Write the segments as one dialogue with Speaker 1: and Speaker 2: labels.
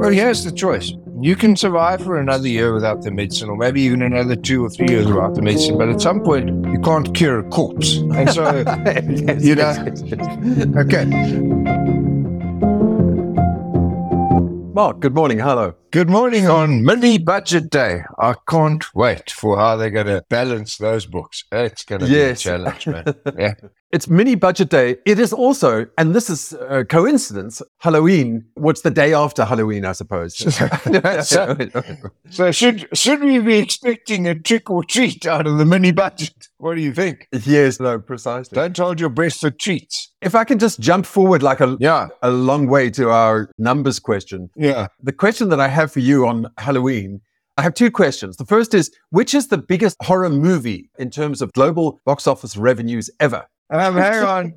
Speaker 1: Well, here's the choice. You can survive for another year without the medicine, or maybe even another two or three years without the medicine. But at some point, you can't cure a corpse. And so,
Speaker 2: Yes,
Speaker 1: you know,
Speaker 2: yes, yes.
Speaker 1: okay.
Speaker 2: Mark, good morning. Hello.
Speaker 1: Good morning on mini budget day. I can't wait for how they're going to balance those books. It's going to be a challenge, man. Yeah.
Speaker 2: It's mini budget day. It is also, and this is a coincidence, Halloween. What's the day after Halloween, I suppose?
Speaker 1: so, so should should we be expecting a trick or treat out of the mini budget? What do you think?
Speaker 2: yes, no, precisely.
Speaker 1: Don't hold your breath for treats.
Speaker 2: If I can just jump forward like a,
Speaker 1: Yeah,
Speaker 2: a long way to our numbers question.
Speaker 1: yeah.
Speaker 2: The question that I have for you on Halloween, I have two questions. The first is, which is the biggest horror movie in terms of global box office revenues ever?
Speaker 1: Um, hang on.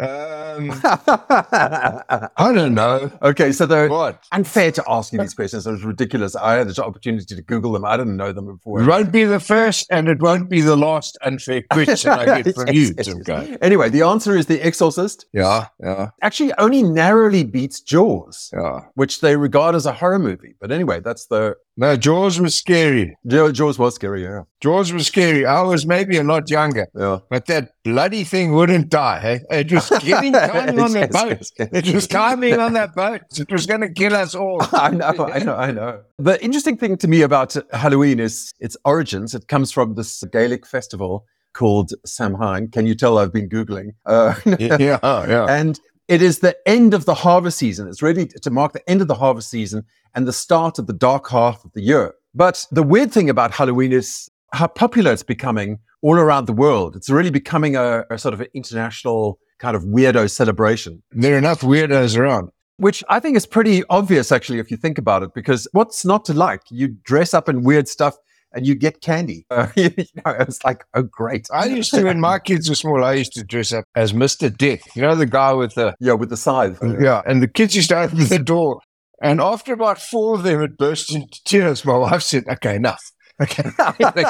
Speaker 1: Um, I don't know.
Speaker 2: okay, so they're
Speaker 1: What?
Speaker 2: unfair to ask you these questions. It was ridiculous. I had the opportunity to Google them. I didn't know them before.
Speaker 1: It won't be the first and it won't be the last unfair question I get from
Speaker 2: Yes,
Speaker 1: you,
Speaker 2: yes,
Speaker 1: Tim
Speaker 2: yes. Anyway, the answer is The Exorcist.
Speaker 1: Yeah, yeah,
Speaker 2: Actually, only narrowly beats Jaws,
Speaker 1: yeah.
Speaker 2: which they regard as a horror movie. But anyway, that's the
Speaker 1: No, Jaws was scary.
Speaker 2: Ja- Jaws was scary. Yeah,
Speaker 1: Jaws was scary. I was maybe a lot younger,
Speaker 2: yeah.
Speaker 1: but that bloody thing wouldn't die. Hey? It was getting climbing on that boat. It was climbing on that boat. It was going to kill us all.
Speaker 2: I know, I know, I know. The interesting thing to me about Halloween is its origins. It comes from this Gaelic festival called Samhain. Can you tell I've been Googling? Uh,
Speaker 1: yeah, yeah.
Speaker 2: and it is the end of the harvest season. It's really to mark the end of the harvest season and the start of the dark half of the year. But the weird thing about Halloween is how popular it's becoming all around the world. It's really becoming a, a sort of an international kind of weirdo celebration
Speaker 1: There are enough weirdos around.
Speaker 2: which I think is pretty obvious, actually, if you think about it, because what's not to like? You dress up in weird stuff and you get candy. Uh, you know, it's like, oh, great.
Speaker 1: I used to, when my kids were small, I used to dress up as Mr. Death. You know, the guy with the,
Speaker 2: yeah, with the scythe.
Speaker 1: yeah, and the kids used to open the door. And after about four of them had burst into tears, my wife said, okay, enough. Okay,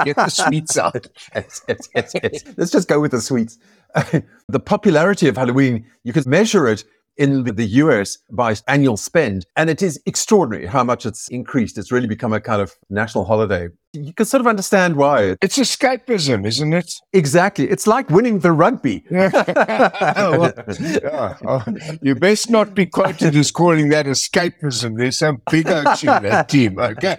Speaker 1: get the sweets out.
Speaker 2: It's- it's- it's- Let's just go with the sweets. the popularity of Halloween, you can measure it in the- US by annual spend, and it is extraordinary how much it's increased. It's really become a kind of national holiday. You can sort of understand why.
Speaker 1: It's escapism, isn't it?
Speaker 2: Exactly. It's like winning the rugby.
Speaker 1: Well, yeah. Oh, you best not be quoted as calling that escapism. There's some big oaks in that team. Okay.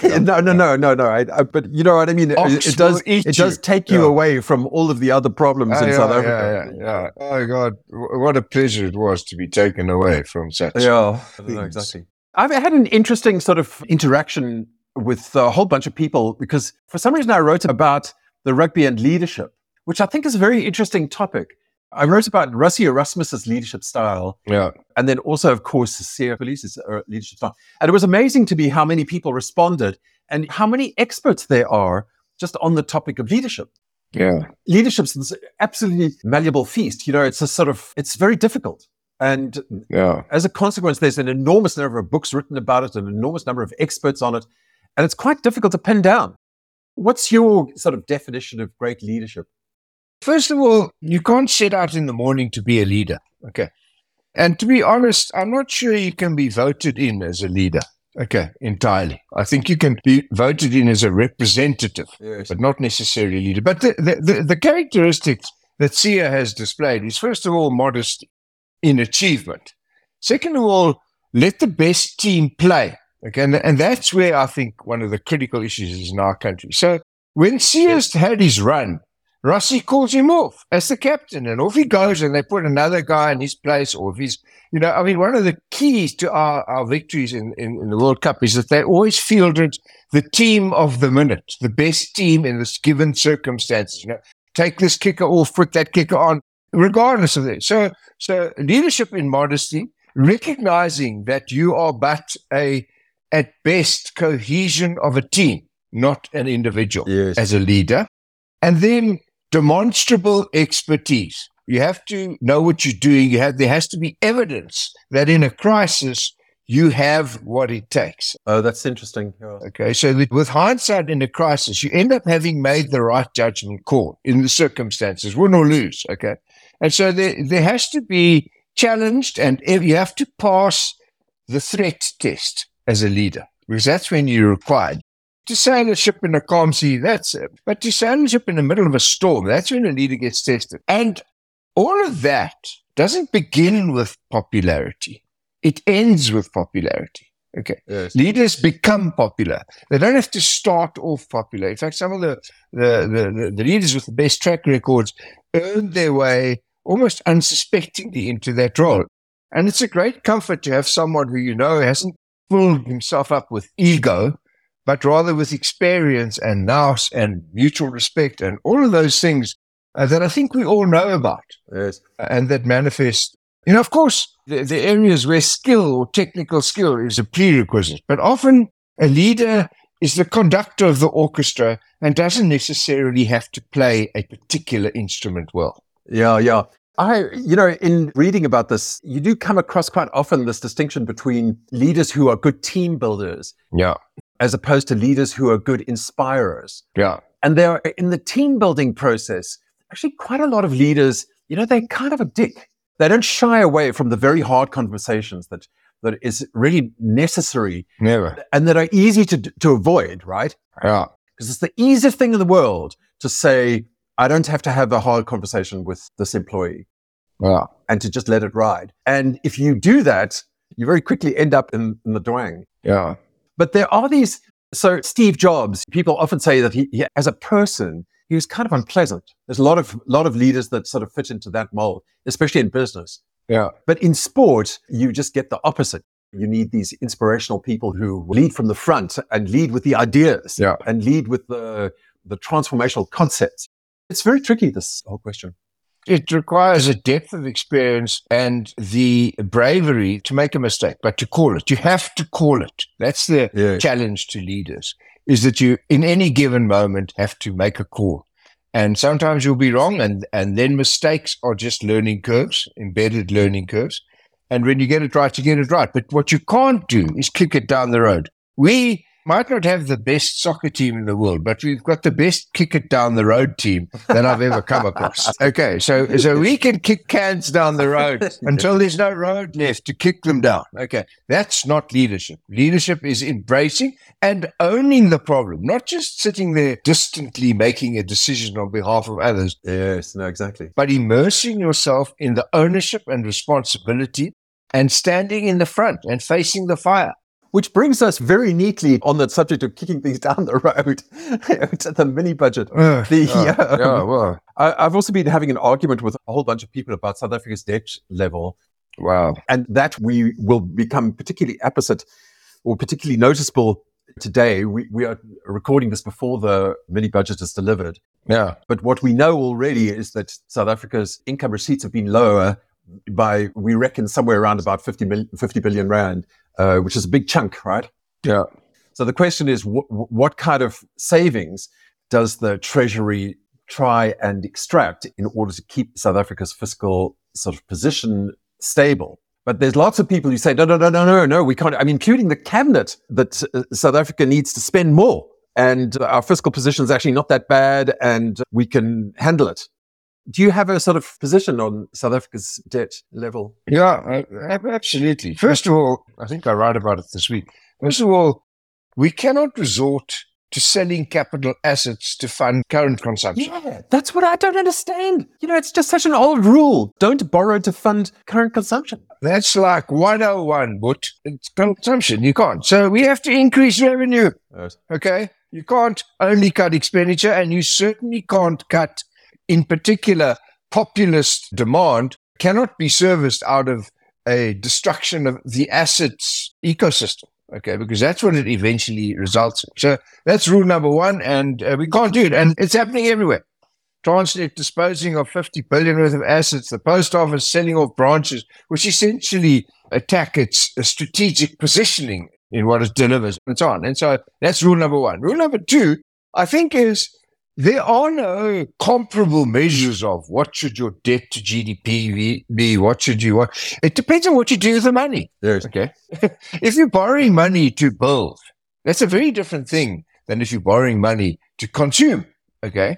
Speaker 2: no, no, no, no, no. I, I, but you know what I mean. It, it does. It does take you
Speaker 1: Yeah.
Speaker 2: away from all of the other problems in
Speaker 1: yeah,
Speaker 2: South Africa.
Speaker 1: yeah, yeah. Oh God, w- what a pleasure it was to be taken away from such.
Speaker 2: Yeah, exactly. I've had an interesting sort of interaction with a whole bunch of people because for some reason I wrote about the rugby and leadership, which I think is a very interesting topic. I wrote about Rassie Erasmus's leadership style,
Speaker 1: Yeah,
Speaker 2: and then also, of course, Siya Kolisi's uh, leadership style. And it was amazing to me how many people responded and how many experts there are just on the topic of leadership
Speaker 1: yeah,
Speaker 2: leadership's this absolutely malleable feast. You know, it's a sort of, it's very difficult. And
Speaker 1: yeah.
Speaker 2: as a consequence, there's an enormous number of books written about it, an enormous number of experts on it. And it's quite difficult to pin down. What's your sort of definition of great leadership?
Speaker 1: First of all, you can't set out in the morning to be a leader. Okay. And to be honest, I'm not sure you can be voted in as a leader. Okay, entirely. I think you can be voted in as a representative.
Speaker 2: Yes.
Speaker 1: but not necessarily leader. But the, the, the, the characteristics that Siya has displayed is, first of all, modesty in achievement. Second of all, let the best team play. Okay, and, and that's where I think one of the critical issues is in our country. So when Siya's had his run, Rassie calls him off as the captain, and off he goes, and they put another guy in his place. Or if he's, you know, I mean, one of the keys to our, our victories in, in, in the World Cup is that they always fielded the team of the minute, the best team in this given circumstances. You know, take this kicker off, put that kicker on, regardless of it. So, so leadership in modesty, recognizing that you are but a, at best, cohesion of a team, not an individual
Speaker 2: Yes.
Speaker 1: as a leader, and then demonstrable expertise. You have to know what you're doing. You have there has to be evidence that in a crisis you have what it takes.
Speaker 2: Oh, that's interesting. Yeah.
Speaker 1: Okay, so with hindsight in a crisis, you end up having made the right judgment call in the circumstances, win or lose. Okay, and so there there has to be challenged, and you have to pass the threat test as a leader, because that's when you're required. To sail a ship in a calm sea, that's it. But to sail a ship in the middle of a storm, that's when a leader gets tested. And all of that doesn't begin with popularity. It ends with popularity. Okay.
Speaker 2: Yes.
Speaker 1: Leaders become popular. They don't have to start off popular. In fact, some of the, the, the, the leaders with the best track records earned their way almost unsuspectingly into that role. And it's a great comfort to have someone who you know hasn't filled himself up with ego, but rather with experience and nous and mutual respect and all of those things uh, that I think we all know about
Speaker 2: Yes.
Speaker 1: and that manifest. You know, of course, the, the areas where skill or technical skill is a prerequisite, but often a leader is the conductor of the orchestra and doesn't necessarily have to play a particular instrument well.
Speaker 2: Yeah, yeah. I, you know, in reading about this, you do come across quite often this distinction between leaders who are good team builders
Speaker 1: Yeah,
Speaker 2: as opposed to leaders who are good inspirers.
Speaker 1: yeah,
Speaker 2: And they're in the team building process, actually quite a lot of leaders, you know, they're kind of a dick. They don't shy away from the very hard conversations that that is really necessary
Speaker 1: never.
Speaker 2: and that are easy to to avoid, right?
Speaker 1: Yeah,
Speaker 2: Because it's the easiest thing in the world to say, I don't have to have a hard conversation with this employee
Speaker 1: yeah,
Speaker 2: and to just let it ride. And if you do that, you very quickly end up in, in the dwang.
Speaker 1: yeah,
Speaker 2: But there are these. So Steve Jobs, people often say that he, he, as a person, he was kind of unpleasant. There's a lot of lot of leaders that sort of fit into that mold, especially in business.
Speaker 1: yeah,
Speaker 2: But in sport, you just get the opposite. You need these inspirational people who lead from the front and lead with the ideas
Speaker 1: Yeah.
Speaker 2: and lead with the the transformational concepts. It's very tricky. This whole question.
Speaker 1: It requires a depth of experience and the bravery to make a mistake, but to call it. You have to call it. That's the challenge to leaders is that you, in any given moment, have to make a call. And sometimes you'll be wrong, and, and then mistakes are just learning curves, embedded learning curves. And when you get it right, you get it right. But what you can't do is kick it down the road. We might not have the best soccer team in the world, but we've got the best kick it down the road team that I've ever come across. Okay, so so we can kick cans down the road until there's no road left to kick them down. Okay, that's not leadership. Leadership is embracing and owning the problem, not just sitting there distantly making a decision on behalf of others,
Speaker 2: Yes. No. Exactly.
Speaker 1: but immersing yourself in the ownership and responsibility and standing in the front and facing the fire.
Speaker 2: Which brings us very neatly on the subject of kicking things down the road to the mini budget.
Speaker 1: Ugh,
Speaker 2: The,
Speaker 1: yeah,
Speaker 2: um,
Speaker 1: yeah, well,
Speaker 2: I, I've also been having an argument with a whole bunch of people about South Africa's debt level,
Speaker 1: wow.
Speaker 2: and that we will become particularly apposite or particularly noticeable today. We, we are recording this before the mini budget is delivered.
Speaker 1: Yeah,
Speaker 2: But what we know already is that South Africa's income receipts have been lower by, we reckon, somewhere around about 50, mil, 50 billion rand, uh, which is a big chunk, right?
Speaker 1: yeah.
Speaker 2: So the question is, wh- wh- what kind of savings does the Treasury try and extract in order to keep South Africa's fiscal sort of position stable? But there's lots of people who say, no, no, no, no, no, no, we can't. I mean, including the cabinet, that uh, South Africa needs to spend more. And our fiscal position is actually not that bad and we can handle it. Do you have a sort of position on South Africa's debt level?
Speaker 1: Yeah, absolutely. First of all, I think I write about it this week. First of all, we cannot resort to selling capital assets to fund current consumption.
Speaker 2: Yeah, that's what I don't understand. You know, it's just such an old rule. Don't borrow to fund current consumption.
Speaker 1: That's like 101, but it's consumption. You can't. So we have to increase revenue. Okay. You can't only cut expenditure, and you certainly can't cut, in particular, populist demand cannot be serviced out of a destruction of the assets ecosystem. Okay, because that's what it eventually results in. So that's rule number one, and uh, we can't do it. And it's happening everywhere. Transnet disposing of 50 billion worth of assets, the post office selling off branches, which essentially attack its strategic positioning in what it delivers and so on. And so that's rule number one. Rule number two, I think, is there are no comparable measures of what should your debt to GDP be, what should you what it depends on what you do with the money.
Speaker 2: There's
Speaker 1: Okay. if you're borrowing money to build, that's a very different thing than if you're borrowing money to consume. Okay.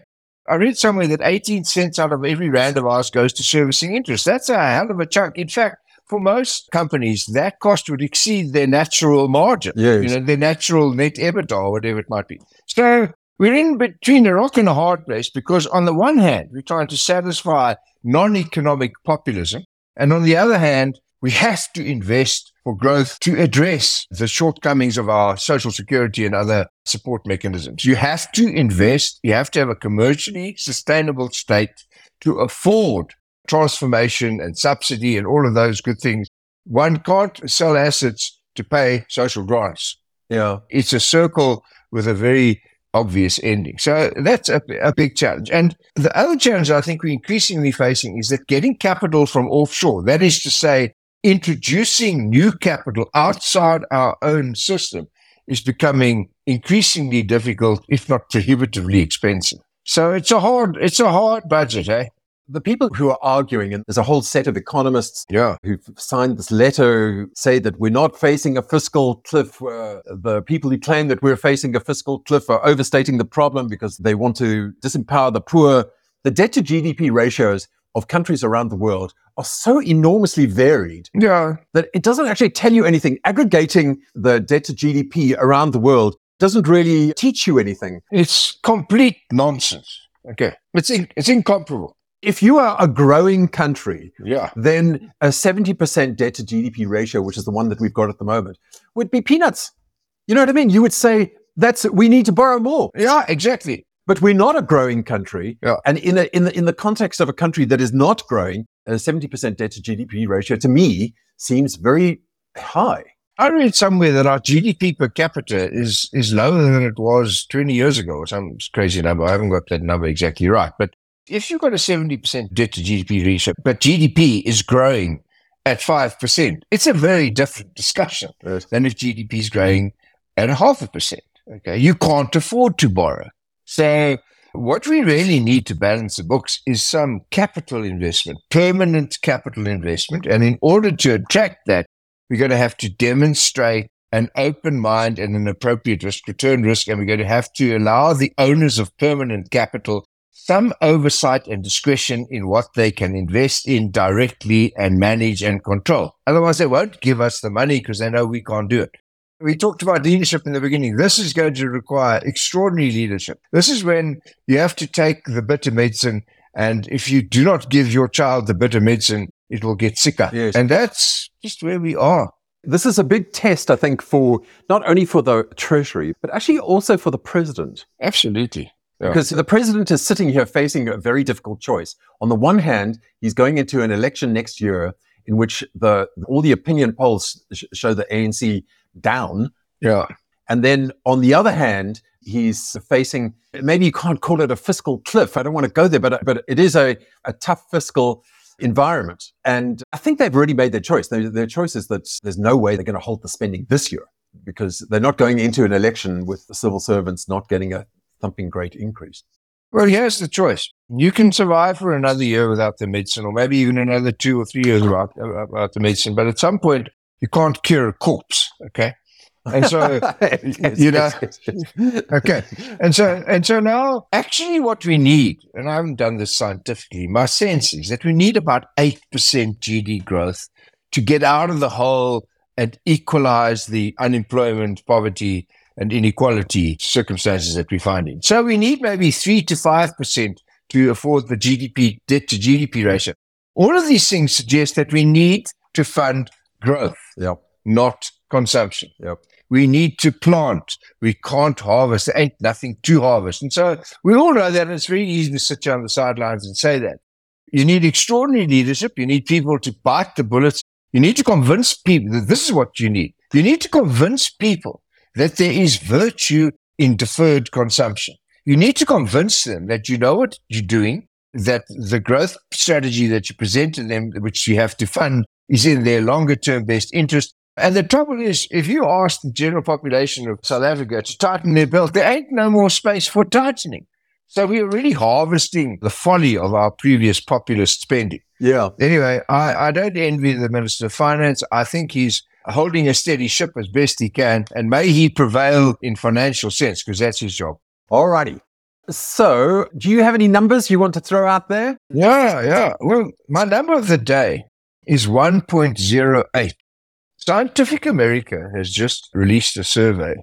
Speaker 1: I read somewhere that 18 cents out of every rand of ours goes to servicing interest. That's a hell of a chunk. In fact, for most companies, that cost would exceed their natural margin,
Speaker 2: Yes.
Speaker 1: you know, their natural net EBITDA or whatever it might be. So we're in between a rock and a hard place because on the one hand, we're trying to satisfy non-economic populism. And on the other hand, we have to invest for growth to address the shortcomings of our social security and other support mechanisms. You have to invest. You have to have a commercially sustainable state to afford transformation and subsidy and all of those good things. One can't sell assets to pay social grants.
Speaker 2: Yeah.
Speaker 1: It's a circle with a very obvious ending. So that's a, a big challenge. And the other challenge I think we're increasingly facing is that getting capital from offshore, that is to say, introducing new capital outside our own system is becoming increasingly difficult, if not prohibitively expensive. So it's a hard, it's a hard budget, eh?
Speaker 2: The people who are arguing, and there's a whole set of economists
Speaker 1: Yeah.
Speaker 2: who've signed this letter say that we're not facing a fiscal cliff. Uh, the people who claim that we're facing a fiscal cliff are overstating the problem because they want to disempower the poor. The debt to GDP ratios of countries around the world are so enormously varied
Speaker 1: Yeah.
Speaker 2: that it doesn't actually tell you anything. Aggregating the debt to GDP around the world doesn't really teach you anything.
Speaker 1: It's complete nonsense. Okay. It's, in, it's incomparable.
Speaker 2: If you are a growing country,
Speaker 1: Yeah.
Speaker 2: then a 70% debt to GDP ratio, which is the one that we've got at the moment, would be peanuts. You know what I mean? You would say that's we need to borrow more.
Speaker 1: Yeah, exactly.
Speaker 2: But we're not a growing country.
Speaker 1: Yeah.
Speaker 2: And in a, in the in the context of a country that is not growing, a 70% debt to GDP ratio to me seems very high.
Speaker 1: I read somewhere that our GDP per capita is is lower than it was 20 years ago some crazy number. I haven't got that number exactly right. But if you've got a 70% debt to GDP ratio, but GDP is growing at 5%, it's a very different discussion than if GDP is growing at a half a percent. Okay. You can't afford to borrow. So what we really need to balance the books is some capital investment, permanent capital investment. And in order to attract that, we're going to have to demonstrate an open mind and an appropriate risk return risk. And we're going to have to allow the owners of permanent capital some oversight and discretion in what they can invest in directly and manage and control. Otherwise, they won't give us the money because they know we can't do it. We talked about leadership in the beginning. This is going to require extraordinary leadership. This is when you have to take the bitter medicine. And if you do not give your child the bitter medicine, it will get sicker.
Speaker 2: Yes.
Speaker 1: And that's just where we are.
Speaker 2: This is a big test, I think, for not only for the Treasury, but actually also for the president.
Speaker 1: Absolutely. Yeah.
Speaker 2: Because the president is sitting here facing a very difficult choice. On the one hand, he's going into an election next year in which the all the opinion polls sh- show the ANC down,
Speaker 1: Yeah.
Speaker 2: and then on the other hand, he's facing maybe you can't call it a fiscal cliff. I don't want to go there, but but it is a, a tough fiscal environment. And I think they've already made their choice. Their, their choice is that there's no way they're going to halt the spending this year because they're not going into an election with the civil servants not getting a thumping great increase.
Speaker 1: Well, here's the choice. You can survive for another year without the medicine, or maybe even another two or three years without, uh, without the medicine. But at some point, you can't cure a corpse. Okay. And so,
Speaker 2: Yes,
Speaker 1: you know,
Speaker 2: yes, yes.
Speaker 1: okay. And so, and so now, actually, what we need, and I haven't done this scientifically, my sense is that we need about 8% GD growth to get out of the hole and equalize the unemployment, poverty, and inequality circumstances that we find in. So we need maybe 3 to 5% to afford the GDP, debt to GDP ratio. All of these things suggest that we need to fund growth,
Speaker 2: Yep.
Speaker 1: not consumption.
Speaker 2: Yep.
Speaker 1: We need to plant. We can't harvest. There ain't nothing to harvest. And so we all know that. And it's very easy to sit on the sidelines and say that. You need extraordinary leadership. You need people to bite the bullets. You need to convince people that this is what you need. You need to convince people that there is virtue in deferred consumption. You need to convince them that you know what you're doing, that the growth strategy that you present to them, which you have to fund, is in their longer term best interest. And the trouble is, if you ask the general population of South Africa to tighten their belt, there ain't no more space for tightening. So we're really harvesting the folly of our previous populist spending.
Speaker 2: Yeah.
Speaker 1: Anyway, I, I don't envy the Minister of Finance. I think he's holding a steady ship as best he can, and may he prevail in financial sense, because that's his job.
Speaker 2: All righty. So, do you have any numbers you want to throw out there?
Speaker 1: Yeah, yeah. Well, my number of the day is 1.08. Scientific America has just released a survey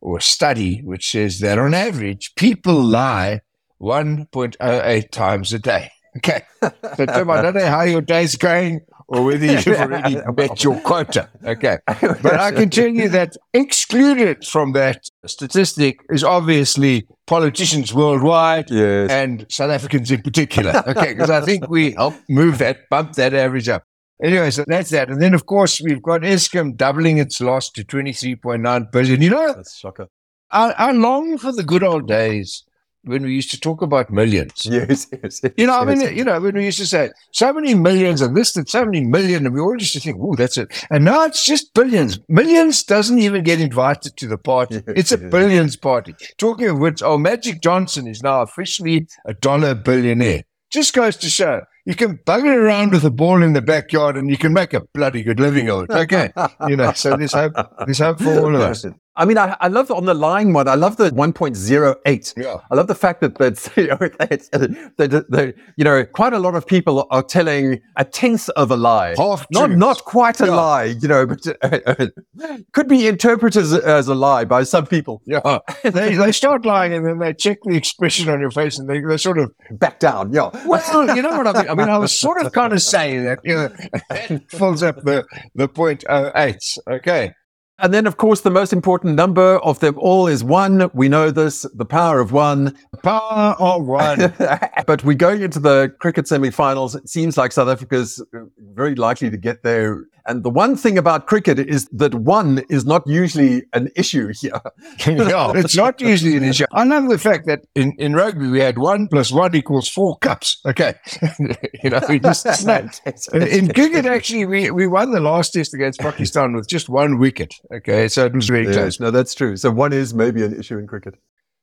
Speaker 1: or a study which says that on average, people lie 1.08 times a day. Okay. So, Tim, I don't know how your day's going or whether you've already met your quota. Okay. But I can tell you that excluded from that statistic is obviously politicians worldwide
Speaker 2: Yes.
Speaker 1: and South Africans in particular. Okay. Because I think we help move that, bump that average up. Anyway, so that's that. And then, of course, we've got Eskom doubling its loss to 23.9 billion. You know,
Speaker 2: That's shocker.
Speaker 1: I, I long for the good old days when we used to talk about millions.
Speaker 2: Yes, yes.
Speaker 1: You know, I
Speaker 2: yes.
Speaker 1: mean, you know, when we used to say so many millions and this and so many million, and we all used to think, oh, that's it. And now it's just billions. Millions doesn't even get invited to the party. It's a billions party. Talking of which, oh, Magic Johnson is now officially a dollar billionaire. Just goes to show you can bugger around with a ball in the backyard and you can make a bloody good living of it. Okay. you know, so there's hope, there's hope for all of us.
Speaker 2: I mean, I, I love on the line one. I love the 1.08.
Speaker 1: Yeah.
Speaker 2: I love the fact that that's, you know, it's, that, that, you know, quite a lot of people are telling a tenth of a lie.
Speaker 1: Half
Speaker 2: Not, not quite a
Speaker 1: Yeah.
Speaker 2: lie, you know, but uh, could be interpreted as, as a lie by some people.
Speaker 1: Yeah. They, they start lying and then they check the expression on your face and they, they sort of
Speaker 2: Back down, yeah.
Speaker 1: Well, you know what I mean. I mean, I was sort of kind of saying that. You know, that fills up the the point oh eight. Okay.
Speaker 2: And then, of course, the most important number of them all is one. We know this, the power of one.
Speaker 1: Power of one.
Speaker 2: but we're going into the cricket semi-finals. It seems like South Africa's very likely to get there. And the one thing about cricket is that one is not usually an issue here.
Speaker 1: yeah, it's not usually an issue. I love the fact that in, in rugby we had one plus one equals four cups. Okay, you know, we just snapped. In, cricket, actually, we, we won the last test against Pakistan with just one wicket. Okay, so it was very
Speaker 2: Yes,
Speaker 1: close.
Speaker 2: no, that's true. So one is maybe an issue in cricket.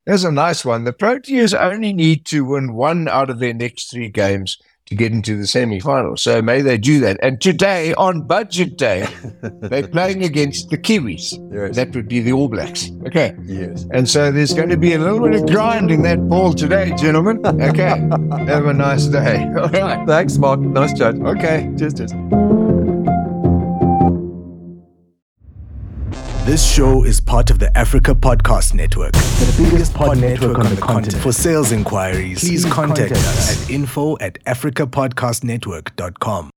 Speaker 1: There's a nice one. The Proteas only need to win one out of their next three games to get into the semi-finals. So may they do that. And today, on budget day, they're playing against the Kiwis.
Speaker 2: Yes.
Speaker 1: That would be the All Blacks. Okay.
Speaker 2: Yes.
Speaker 1: And so there's going to be a little bit of grind in that ball today, gentlemen. Okay. Have a nice day. All right.
Speaker 2: Thanks, Mark. Nice chat.
Speaker 1: Okay.
Speaker 2: Cheers, cheers.
Speaker 3: This show is part of the Africa Podcast Network. The biggest pod network on the continent. For sales inquiries, please contact us at info at africapodcastnetwork.com.